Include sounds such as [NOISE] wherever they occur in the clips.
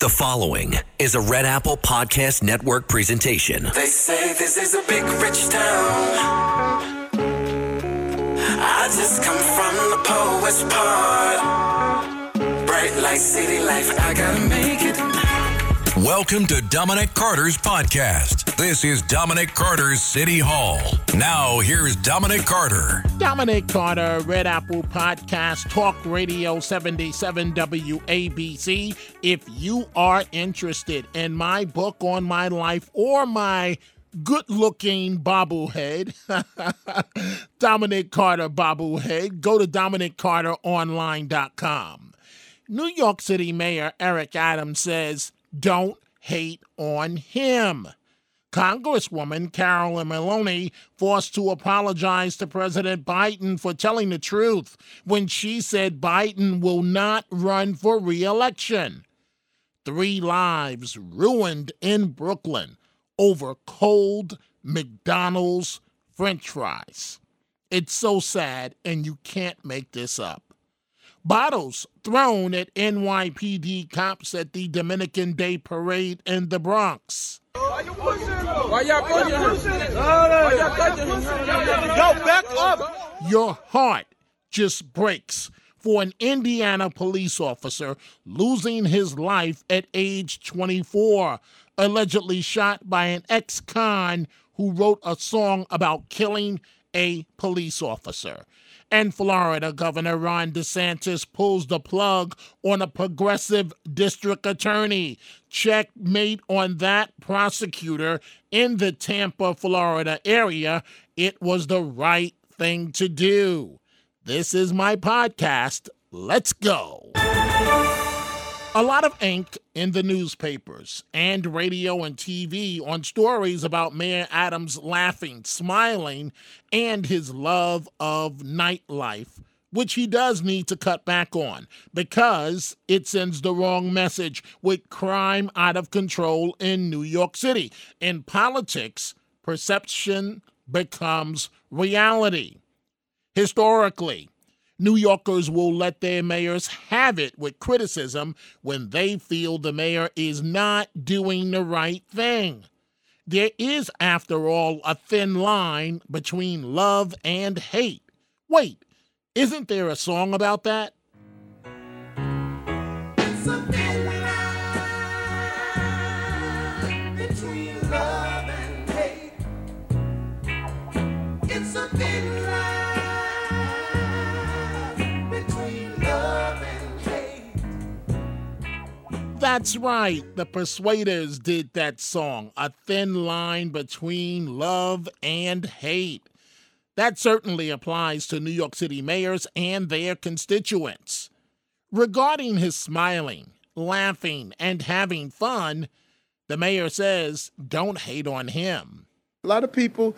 The following is a Red Apple Podcast Network presentation. They say this is a big rich town. I just come from the poet's part. Bright light, city life, I gotta make it. Welcome to Dominic Carter's podcast. This is Dominic Carter's City Hall. Now, here's Dominic Carter. Dominic Carter, Red Apple Podcast, Talk Radio 77 WABC. If you are interested in my book on my life or my good looking bobblehead, [LAUGHS] Dominic Carter bobblehead, go to DominicCarterOnline.com. New York City Mayor Eric Adams says, don't hate on him. Congresswoman Carolyn Maloney forced to apologize to President Biden for telling the truth when she said Biden will not run for reelection. Three lives ruined in Brooklyn over cold McDonald's french fries. It's so sad, and you can't make this up. Bottles thrown at NYPD cops at the Dominican Day Parade in the Bronx. Why y'all pushing? Why y'all touching? Yo, back up! Your heart just breaks for an Indiana police officer losing his life at age 24, allegedly shot by an ex con who wrote a song about killing a police officer. And Florida Governor Ron DeSantis pulls the plug on a progressive district attorney. Checkmate on that prosecutor in the Tampa, Florida area. It was the right thing to do. This is my podcast. Let's go. A lot of ink in the newspapers and radio and TV on stories about Mayor Adams laughing, smiling, and his love of nightlife, which he does need to cut back on because it sends the wrong message with crime out of control in New York City. In politics, perception becomes reality. Historically, New Yorkers will let their mayors have it with criticism when they feel the mayor is not doing the right thing. There is, after all, a thin line between love and hate. Wait, isn't there a song about that? That's right. The Persuaders did that song, A Thin Line Between Love and Hate. That certainly applies to New York City mayors and their constituents. Regarding his smiling, laughing, and having fun, the mayor says, don't hate on him. A lot of people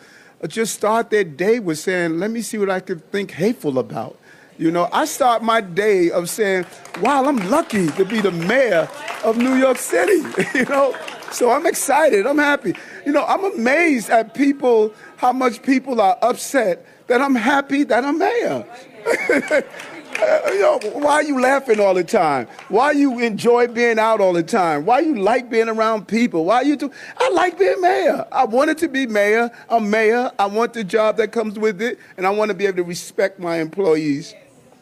just start their day with saying, let me see what I could think hateful about. You know, I start my day of saying, wow, I'm lucky to be the mayor of New York City, [LAUGHS] you know? So I'm excited, I'm happy. You know, I'm amazed at people, how much people are upset that I'm happy that I'm mayor. [LAUGHS] you know, why are you laughing all the time? Why you enjoy being out all the time? Why you like being around people? Why you do? I like being mayor. I wanted to be mayor. I'm mayor. I want the job that comes with it, and I want to be able to respect my employees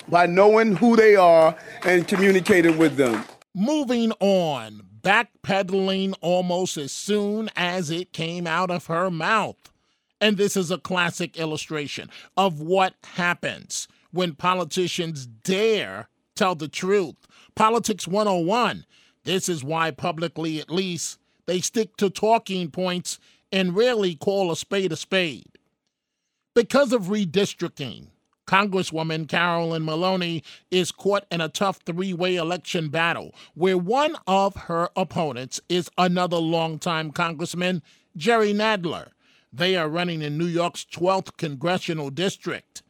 by knowing who they are and communicating with them. Moving on, backpedaling almost as soon as it came out of her mouth. And this is a classic illustration of what happens when politicians dare tell the truth. Politics 101. This is why, publicly at least, they stick to talking points and rarely call a spade a spade. Because of redistricting, Congresswoman Carolyn Maloney is caught in a tough three way election battle where one of her opponents is another longtime Congressman, Jerry Nadler. They are running in New York's 12th congressional district.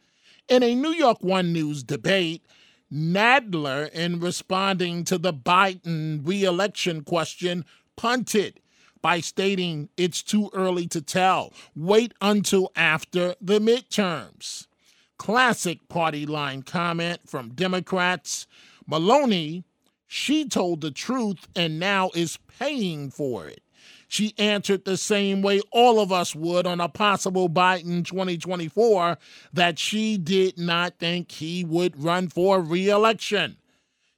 In a New York One News debate, Nadler, in responding to the Biden reelection question, punted by stating it's too early to tell. Wait until after the midterms. Classic party line comment from Democrats. Maloney, she told the truth and now is paying for it. She answered the same way all of us would on a possible Biden 2024 that she did not think he would run for re election.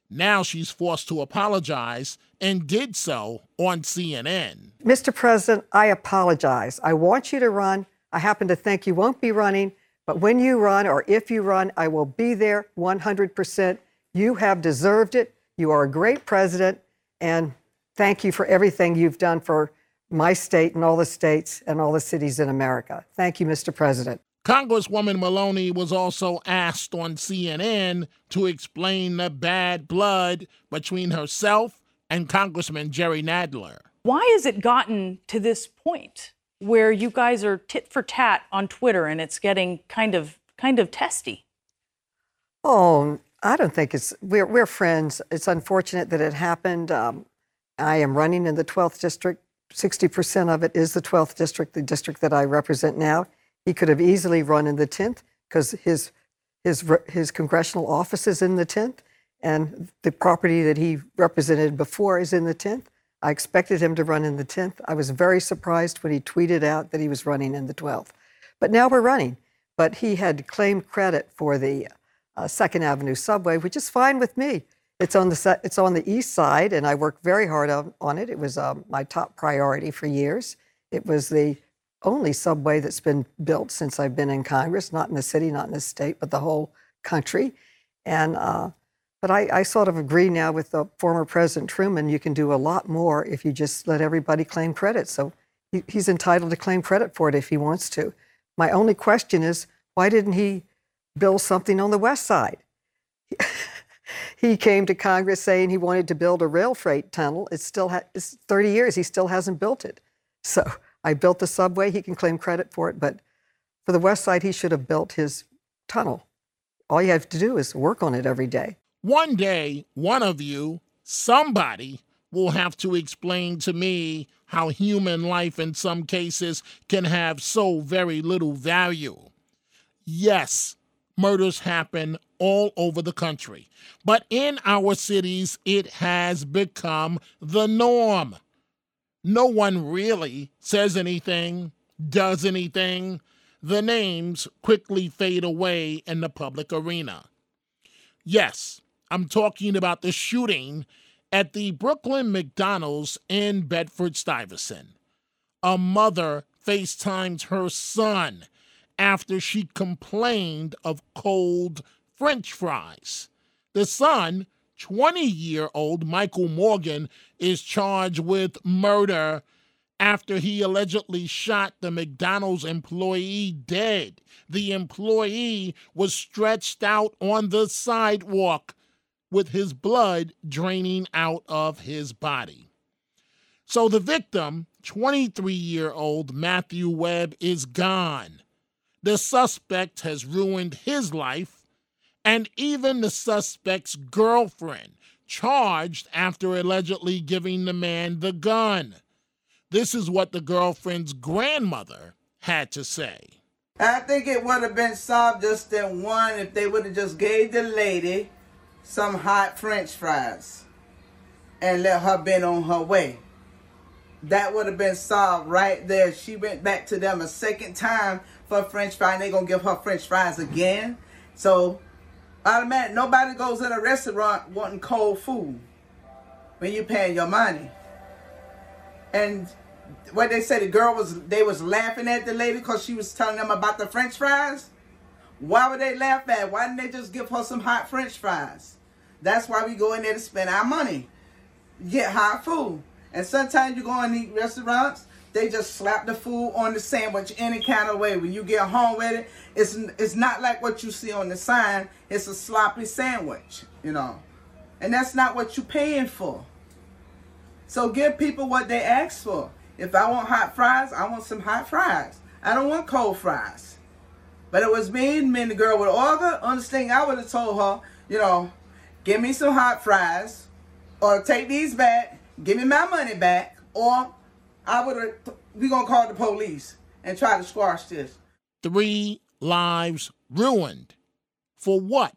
Now she's forced to apologize and did so on CNN. Mr. President, I apologize. I want you to run. I happen to think you won't be running. But when you run, or if you run, I will be there 100%. You have deserved it. You are a great president. And thank you for everything you've done for my state and all the states and all the cities in America. Thank you, Mr. President. Congresswoman Maloney was also asked on CNN to explain the bad blood between herself and Congressman Jerry Nadler. Why has it gotten to this point? Where you guys are tit for tat on Twitter and it's getting kind of kind of testy? Oh, I don't think it's we're we're friends. It's unfortunate that it happened. Um, I am running in the 12th district. 60% of it is the 12th district, the district that I represent now. He could have easily run in the 10th because his his his congressional office is in the 10th, and the property that he represented before is in the 10th. I expected him to run in the 10th. I was very surprised when he tweeted out that he was running in the 12th. But now we're running. But he had claimed credit for the uh, Second Avenue subway, which is fine with me. It's on the it's on the east side, and I worked very hard on, on it. It was um, my top priority for years. It was the only subway that's been built since I've been in Congress, not in the city, not in the state, but the whole country. And uh, but I, I, sort of agree now with the former President Truman. You can do a lot more if you just let everybody claim credit. So he, he's entitled to claim credit for it if he wants to. My only question is why didn't he build something on the west side? [LAUGHS] he came to Congress saying he wanted to build a rail freight tunnel. It's still ha- it's 30 years. He still hasn't built it. So [LAUGHS] I built the subway. He can claim credit for it, but for the west side, he should have built his tunnel. All you have to do is work on it every day. One day, one of you, somebody, will have to explain to me how human life in some cases can have so very little value. Yes, murders happen all over the country, but in our cities, it has become the norm. No one really says anything, does anything. The names quickly fade away in the public arena. Yes, I'm talking about the shooting at the Brooklyn McDonald's in Bedford Stuyvesant. A mother FaceTimed her son after she complained of cold French fries. The son, 20 year old Michael Morgan, is charged with murder after he allegedly shot the McDonald's employee dead. The employee was stretched out on the sidewalk with his blood draining out of his body. So the victim, 23 year old Matthew Webb, is gone. The suspect has ruined his life, and even the suspect's girlfriend, charged after allegedly giving the man the gun. This is what the girlfriend's grandmother had to say. I think it would have been solved just in one if they would have just gave the lady some hot french fries and let her been on her way. That would have been solved right there. She went back to them a second time for french fry and they gonna give her french fries again. So automatic nobody goes in a restaurant wanting cold food when you paying your money. And what they said the girl was they was laughing at the lady because she was telling them about the french fries. Why would they laugh at? Why didn't they just give her some hot french fries? That's why we go in there to spend our money. Get hot food. And sometimes you go and eat restaurants, they just slap the food on the sandwich any kind of way. When you get home with it, it's it's not like what you see on the sign. It's a sloppy sandwich, you know, and that's not what you're paying for. So give people what they ask for. If I want hot fries, I want some hot fries. I don't want cold fries. But it was me and me and the girl with order. Understand? I would have told her, you know, give me some hot fries, or take these back, give me my money back, or I would we gonna call the police and try to squash this. Three lives ruined. For what?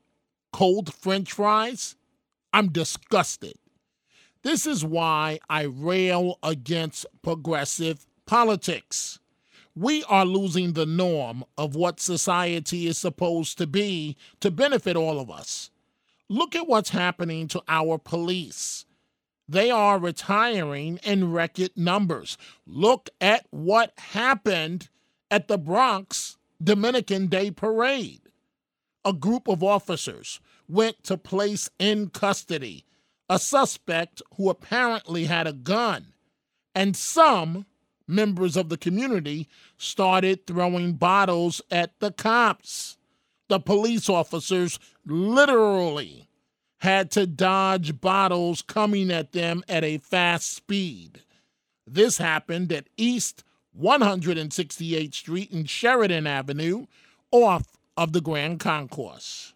Cold french fries? I'm disgusted. This is why I rail against progressive politics. We are losing the norm of what society is supposed to be to benefit all of us. Look at what's happening to our police. They are retiring in record numbers. Look at what happened at the Bronx Dominican Day Parade. A group of officers went to place in custody a suspect who apparently had a gun, and some members of the community started throwing bottles at the cops. The police officers literally had to dodge bottles coming at them at a fast speed. This happened at East 168th Street and Sheridan Avenue, off of the Grand Concourse.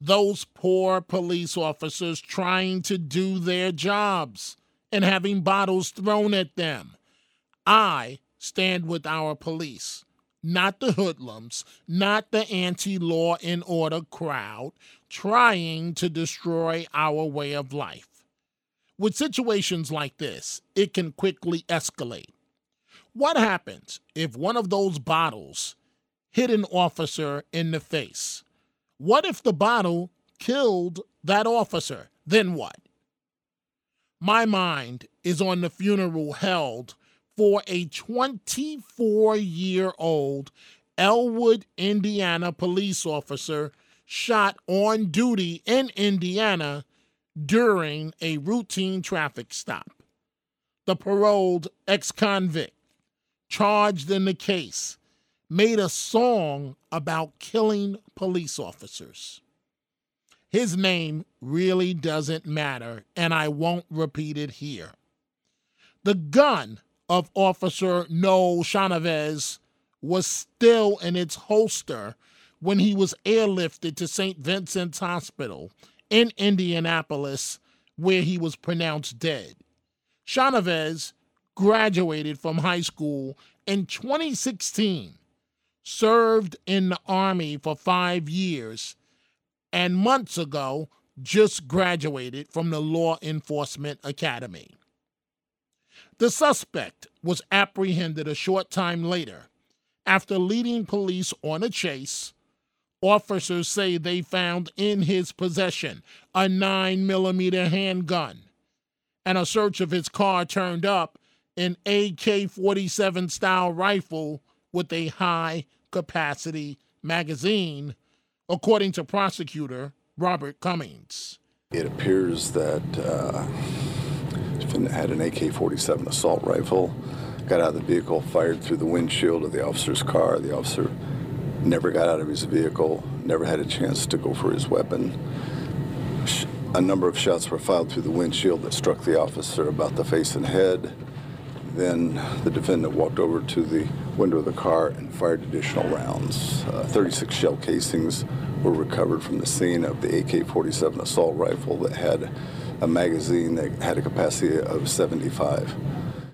Those poor police officers trying to do their jobs and having bottles thrown at them. I stand with our police, not the hoodlums, not the anti law and order crowd trying to destroy our way of life. With situations like this, it can quickly escalate. What happens if one of those bottles hit an officer in the face? What if the bottle killed that officer? Then what? My mind is on the funeral held for a 24 year old Elwood, Indiana police officer shot on duty in Indiana during a routine traffic stop. The paroled ex convict charged in the case made a song about killing police officers. His name really doesn't matter, and I won't repeat it here. The gun of Officer Noel Chavez was still in its holster when he was airlifted to St. Vincent's Hospital in Indianapolis, where he was pronounced dead. Chavez graduated from high school in 2016, served in the Army for five years, and months ago just graduated from the Law Enforcement Academy. The suspect was apprehended a short time later after leading police on a chase Officers say they found in his possession a 9 millimeter handgun, and a search of his car turned up an AK 47 style rifle with a high capacity magazine, according to prosecutor Robert Cummings. It appears that uh, had an AK 47 assault rifle, got out of the vehicle, fired through the windshield of the officer's car. The officer never got out of his vehicle, never had a chance to go for his weapon. A number of shots were fired through the windshield that struck the officer about the face and head. Then the defendant walked over to the window of the car and fired additional rounds. Uh, 36 shell casings were recovered from the scene of the AK 47 assault rifle that had a magazine that had a capacity of 75.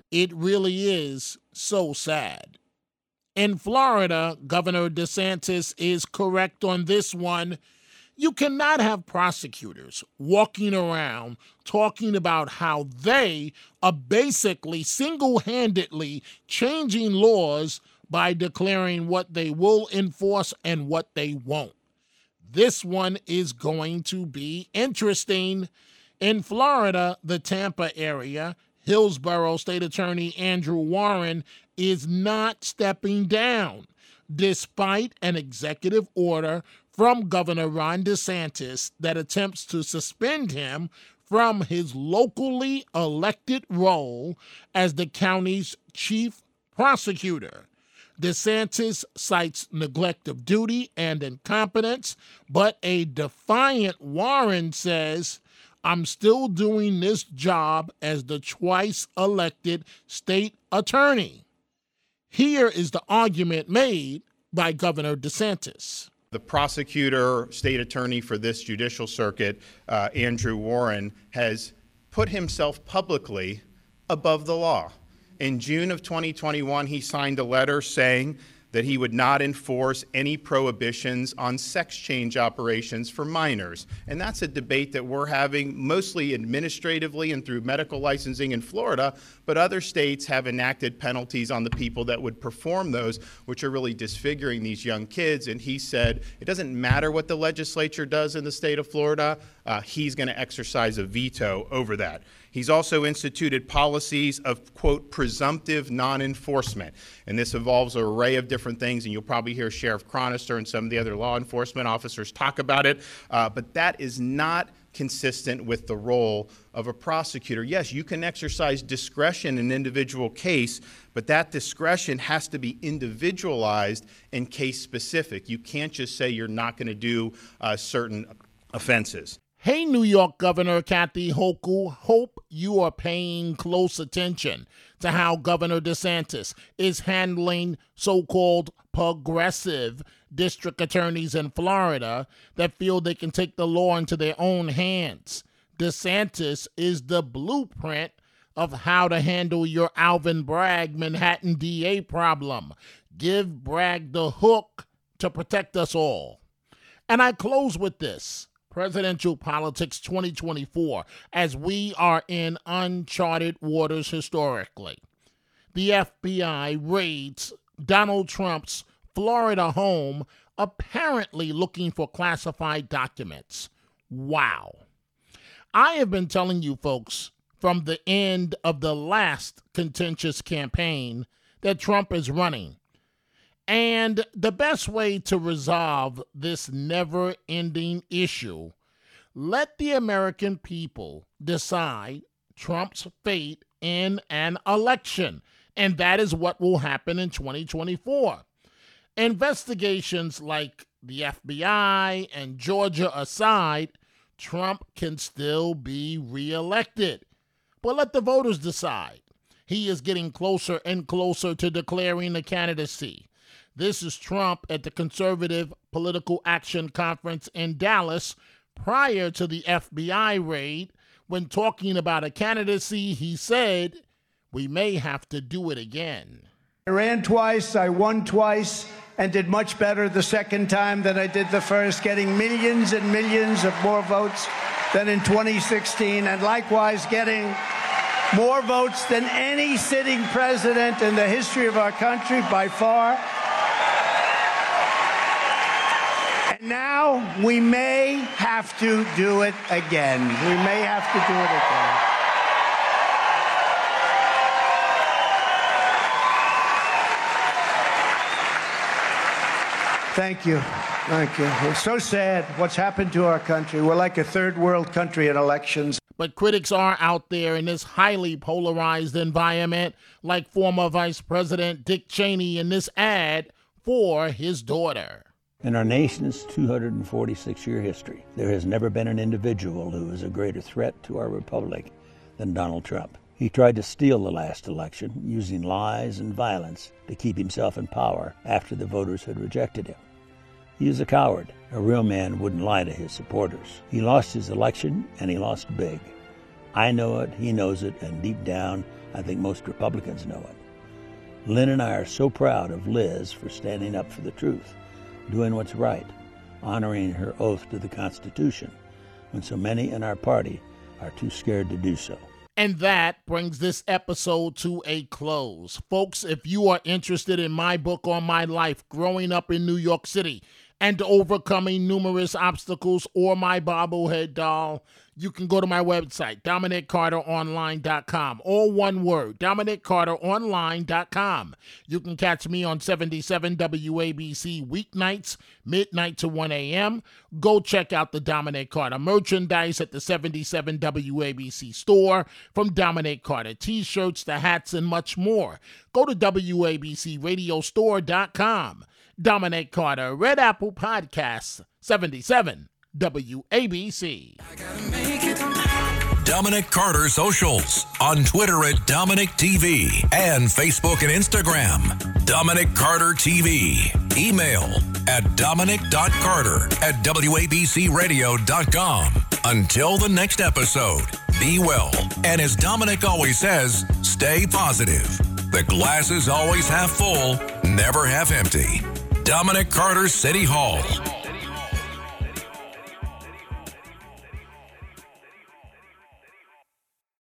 It really is so sad. In Florida, Governor DeSantis is correct on this one. You cannot have prosecutors walking around talking about how they are basically single handedly changing laws by declaring what they will enforce and what they won't. This one is going to be interesting. In Florida, the Tampa area, Hillsborough State Attorney Andrew Warren is not stepping down, despite an executive order from Governor Ron DeSantis that attempts to suspend him from his locally elected role as the county's chief prosecutor. DeSantis cites neglect of duty and incompetence, but a defiant Warren says I'm still doing this job as the twice elected state attorney. Here is the argument made by Governor DeSantis. The prosecutor, state attorney for this judicial circuit, uh, Andrew Warren, has put himself publicly above the law. In June of 2021, he signed a letter saying that he would not enforce any prohibitions on sex change operations for minors. And that's a debate that we're having mostly administratively and through medical licensing in Florida, but other states have enacted penalties on the people that would perform those, which are really disfiguring these young kids. And he said it doesn't matter what the legislature does in the state of Florida, uh, he's going to exercise a veto over that. He's also instituted policies of, quote, presumptive non enforcement. And this involves an array of different things, and you'll probably hear Sheriff Chronister and some of the other law enforcement officers talk about it. Uh, but that is not consistent with the role of a prosecutor. Yes, you can exercise discretion in an individual case, but that discretion has to be individualized and case specific. You can't just say you're not going to do uh, certain offenses. Hey, New York Governor Kathy Hochul, hope you are paying close attention to how Governor DeSantis is handling so called progressive district attorneys in Florida that feel they can take the law into their own hands. DeSantis is the blueprint of how to handle your Alvin Bragg Manhattan DA problem. Give Bragg the hook to protect us all. And I close with this presidential politics 2024 as we are in uncharted waters historically. The FBI raids Donald Trump's Florida home, apparently looking for classified documents. Wow. I have been telling you folks from the end of the last contentious campaign that Trump is running and the best way to resolve this never ending issue, let the American people decide Trump's fate in an election. And that is what will happen in 2024. Investigations like the FBI and Georgia aside, Trump can still be reelected. But let the voters decide. He is getting closer and closer to declaring a candidacy. This is Trump at the Conservative Political Action Conference in Dallas prior to the FBI raid. When talking about a candidacy, he said, We may have to do it again. I ran twice, I won twice, and did much better the second time than I did the first, getting millions and millions of more votes than in 2016, and likewise getting more votes than any sitting president in the history of our country by far. And now we may have to do it again. We may have to do it again. Thank you. Thank you. It's so sad what's happened to our country. We're like a third world country in elections. But critics are out there in this highly polarized environment, like former Vice President Dick Cheney in this ad for his daughter. In our nation's 246 year history, there has never been an individual who is a greater threat to our republic than Donald Trump. He tried to steal the last election using lies and violence to keep himself in power after the voters had rejected him. He is a coward. A real man wouldn't lie to his supporters. He lost his election and he lost big. I know it, he knows it, and deep down, I think most Republicans know it. Lynn and I are so proud of Liz for standing up for the truth doing what's right, honoring her oath to the Constitution, when so many in our party are too scared to do so. And that brings this episode to a close. Folks, if you are interested in my book on my life growing up in New York City and overcoming numerous obstacles or my bobblehead doll, you can go to my website, DominicCarterOnline.com. All one word, DominicCarterOnline.com. You can catch me on 77 WABC weeknights, midnight to 1 a.m. Go check out the Dominic Carter merchandise at the 77 WABC store from Dominic Carter t shirts, the hats, and much more. Go to WABCRadiostore.com. Dominic Carter, Red Apple Podcasts, 77 WABC. Dominic Carter socials on Twitter at Dominic TV and Facebook and Instagram. Dominic Carter TV. Email at dominic.carter at WABCRadio.com. Until the next episode, be well. And as Dominic always says, stay positive. The glass is always half full, never half empty. Dominic Carter City Hall.